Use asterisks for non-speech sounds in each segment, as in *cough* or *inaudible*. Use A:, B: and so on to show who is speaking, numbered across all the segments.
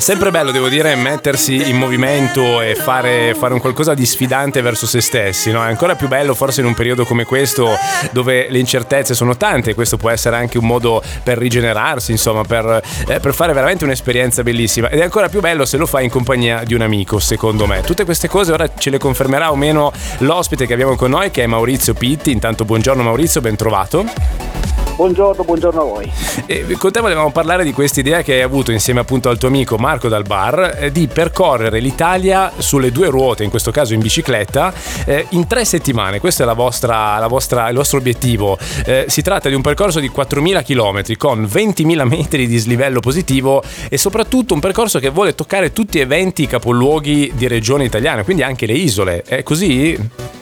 A: Sempre bello, devo dire, mettersi in movimento e fare, fare, un qualcosa di sfidante verso se stessi. No? È ancora più bello forse in un periodo come questo dove le incertezze sono tante questo può essere anche un modo per rigenerarsi, insomma, per, eh, per, fare veramente un'esperienza bellissima. Ed è ancora più bello se lo fai in compagnia di un amico, secondo me. Tutte queste cose ora ce le confermerà o meno l'ospite che abbiamo con noi, che è Maurizio Pitti. Intanto buongiorno Maurizio, ben trovato.
B: Buongiorno, buongiorno a voi.
A: E con te volevamo parlare di questa idea che hai avuto insieme appunto al tuo amico Marco Dal Bar eh, di percorrere l'Italia sulle due ruote, in questo caso in bicicletta, eh, in tre settimane. Questo è la vostra, la vostra, il vostro obiettivo. Eh, si tratta di un percorso di 4.000 km con 20.000 metri di slivello positivo e soprattutto un percorso che vuole toccare tutti e 20 capoluoghi di regione italiane, quindi anche le isole. È così?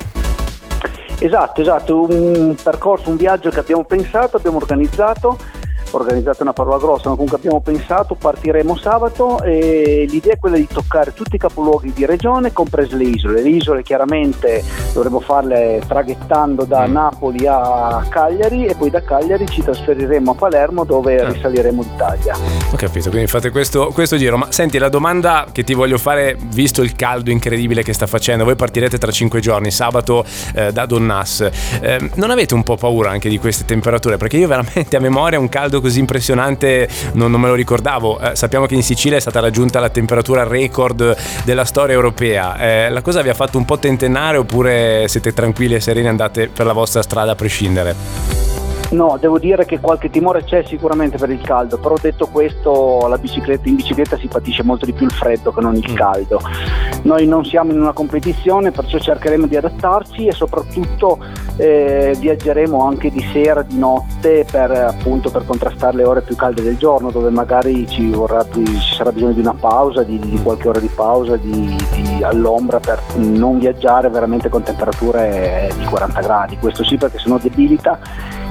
B: Esatto, esatto, un percorso, un viaggio che abbiamo pensato, abbiamo organizzato organizzata una parola grossa, ma comunque abbiamo pensato, partiremo sabato e l'idea è quella di toccare tutti i capoluoghi di regione, comprese le isole. Le isole chiaramente dovremo farle traghettando da mm. Napoli a Cagliari e poi da Cagliari ci trasferiremo a Palermo dove eh. risaliremo l'Italia.
A: Ho capito, quindi fate questo, questo giro. Ma senti, la domanda che ti voglio fare, visto il caldo incredibile che sta facendo, voi partirete tra cinque giorni, sabato eh, da Donnas. Eh, non avete un po' paura anche di queste temperature? Perché io veramente a memoria un caldo caldo così impressionante non, non me lo ricordavo. Eh, sappiamo che in Sicilia è stata raggiunta la temperatura record della storia europea. Eh, la cosa vi ha fatto un po' tentennare oppure siete tranquilli e sereni e andate per la vostra strada a prescindere?
B: No, devo dire che qualche timore c'è sicuramente per il caldo, però detto questo bicicletta, in bicicletta si patisce molto di più il freddo che non il mm. caldo. Noi non siamo in una competizione, perciò cercheremo di adattarci e soprattutto eh, viaggeremo anche di sera, di notte per, appunto, per contrastare le ore più calde del giorno, dove magari ci, vorrà, ci sarà bisogno di una pausa, di, di qualche ora di pausa di, di, all'ombra per non viaggiare veramente con temperature di 40 gradi. Questo sì perché sennò debilita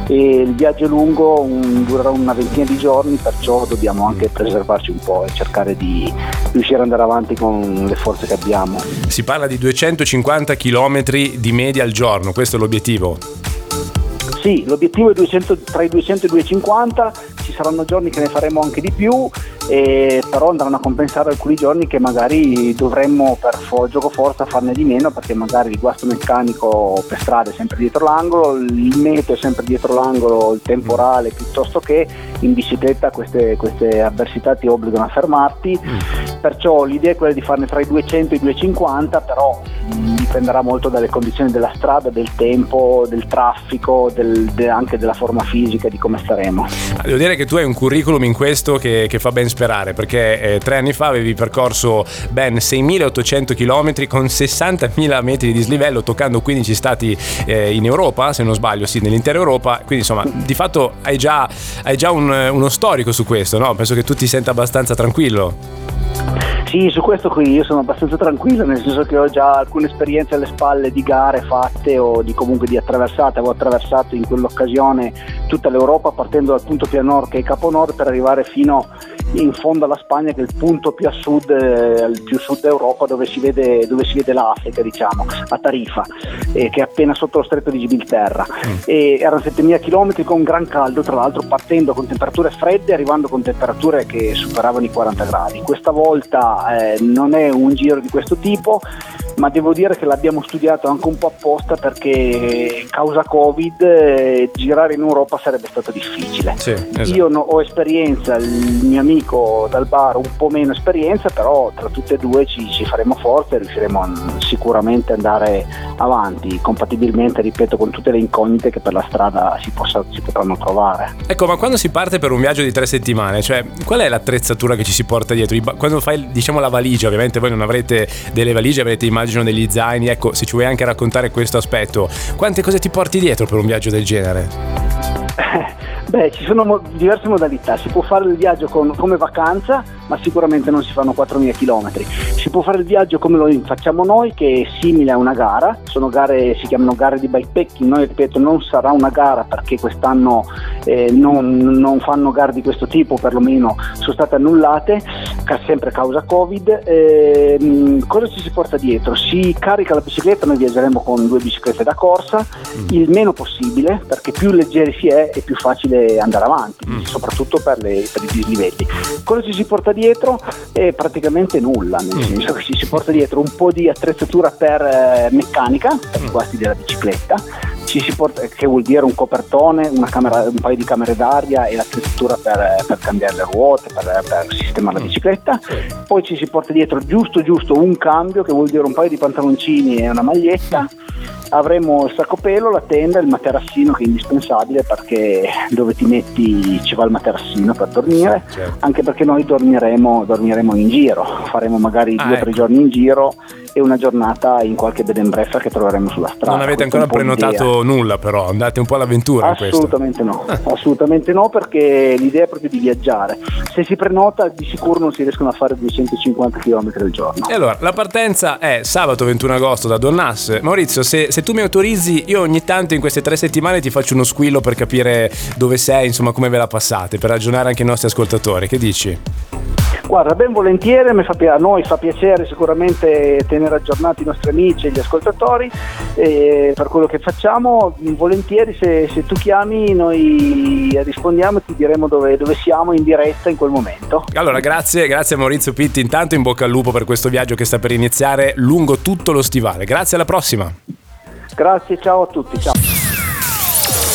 B: e il viaggio è lungo, un, durerà una ventina di giorni, perciò dobbiamo anche preservarci un po' e cercare di riuscire ad andare avanti con le forze che abbiamo.
A: Si parla di 250 km di media al giorno, questo è l'obiettivo?
B: Sì, l'obiettivo è 200, tra i 200 e i 250, ci saranno giorni che ne faremo anche di più, e però andranno a compensare alcuni giorni che magari dovremmo per gioco forza farne di meno perché magari il guasto meccanico per strada è sempre dietro l'angolo, il meteo è sempre dietro l'angolo, il temporale piuttosto che in bicicletta queste, queste avversità ti obbligano a fermarti, mm. Perciò l'idea è quella di farne tra i 200 e i 250, però dipenderà molto dalle condizioni della strada, del tempo, del traffico, del, de, anche della forma fisica, di come staremo.
A: Devo dire che tu hai un curriculum in questo che, che fa ben sperare, perché eh, tre anni fa avevi percorso ben 6.800 km con 60.000 metri di dislivello, toccando 15 stati eh, in Europa, se non sbaglio, sì, nell'intera Europa. Quindi insomma, di fatto hai già, hai già un, uno storico su questo, no? Penso che tu ti senta abbastanza tranquillo.
B: Sì, su questo qui io sono abbastanza tranquillo, nel senso che ho già alcune esperienze alle spalle di gare fatte o di comunque di attraversate. Avevo attraversato in quell'occasione tutta l'Europa partendo dal punto più a nord che è Capo Nord per arrivare fino in fondo alla Spagna che è il punto più a sud, eh, più sud d'Europa dove si vede, dove si vede l'Africa diciamo, a Tarifa, eh, che è appena sotto lo stretto di Gibilterra. Mm. E erano 7000 km con gran caldo, tra l'altro partendo con temperature fredde e arrivando con temperature che superavano i 40 gradi. Questa volta eh, non è un giro di questo tipo, ma devo dire che l'abbiamo studiato anche un po' apposta perché causa Covid eh, girare in Europa sarebbe stato difficile. Sì, esatto. Io no, ho esperienza, il mio amico dal bar un po' meno esperienza, però tra tutte e due ci, ci faremo forza e riusciremo a, sicuramente ad andare avanti, compatibilmente, ripeto, con tutte le incognite che per la strada si, possa, si potranno trovare.
A: Ecco, ma quando si parte per un viaggio di tre settimane, cioè qual è l'attrezzatura che ci si porta dietro? Quando fai diciamo la valigia, ovviamente voi non avrete delle valigie, avrete immagino degli zaini, ecco se ci vuoi anche raccontare questo aspetto, quante cose ti porti dietro per un viaggio del genere? *laughs*
B: Beh, ci sono diverse modalità, si può fare il viaggio con, come vacanza, ma sicuramente non si fanno 4.000 km. Si può fare il viaggio come lo facciamo noi, che è simile a una gara, sono gare, si chiamano gare di bikepacking, noi ripeto non sarà una gara perché quest'anno eh, non, non, fanno gare di questo tipo, perlomeno sono state annullate, sempre a causa Covid. Eh, cosa ci si porta dietro? Si carica la bicicletta, noi viaggeremo con due biciclette da corsa, mm. il meno possibile, perché più leggeri si è è più facile andare avanti, mm. soprattutto per, le, per, i dislivelli. Cosa ci si porta dietro? È praticamente nulla, nel mm. senso che ci si porta dietro un po' di attrezzatura per eh, meccanica, per i mm. guasti della bicicletta, porta, che vuol dire un copertone, camera, un paio di camere d'aria e l'attrezzatura per, per cambiare le ruote, per, per sistemare la mm. bicicletta. Poi ci si porta dietro giusto giusto un cambio che vuol dire un paio di pantaloncini e una maglietta avremo il sacco pelo, la tenda il materassino che è indispensabile perché dove ti metti ci va il materassino per dormire, certo. anche perché noi dormiremo, dormiremo in giro, faremo magari ah, due o ecco. tre giorni in giro e una giornata in qualche bed and breakfast che troveremo sulla strada.
A: Non avete ancora prenotato nulla però, andate un po' all'avventura.
B: Assolutamente no, ah. assolutamente no perché l'idea è proprio di viaggiare. Se si prenota di sicuro non si riescono a fare 250 km al giorno.
A: E allora, la partenza è sabato 21 agosto da Donnas. Maurizio, se, se tu mi autorizzi, io ogni tanto in queste tre settimane ti faccio uno squillo per capire dove sei, insomma come ve la passate, per ragionare anche i nostri ascoltatori. Che dici?
B: Guarda, ben volentieri, a noi fa piacere sicuramente tenere aggiornati i nostri amici e gli ascoltatori per quello che facciamo, volentieri se, se, tu chiami noi rispondiamo e ti diremo dove, dove, siamo in diretta in quel momento.
A: Allora grazie, grazie a Maurizio Pitti, intanto in bocca al lupo per questo viaggio che sta per iniziare lungo tutto lo stivale, grazie alla prossima.
B: Grazie, ciao a tutti, ciao.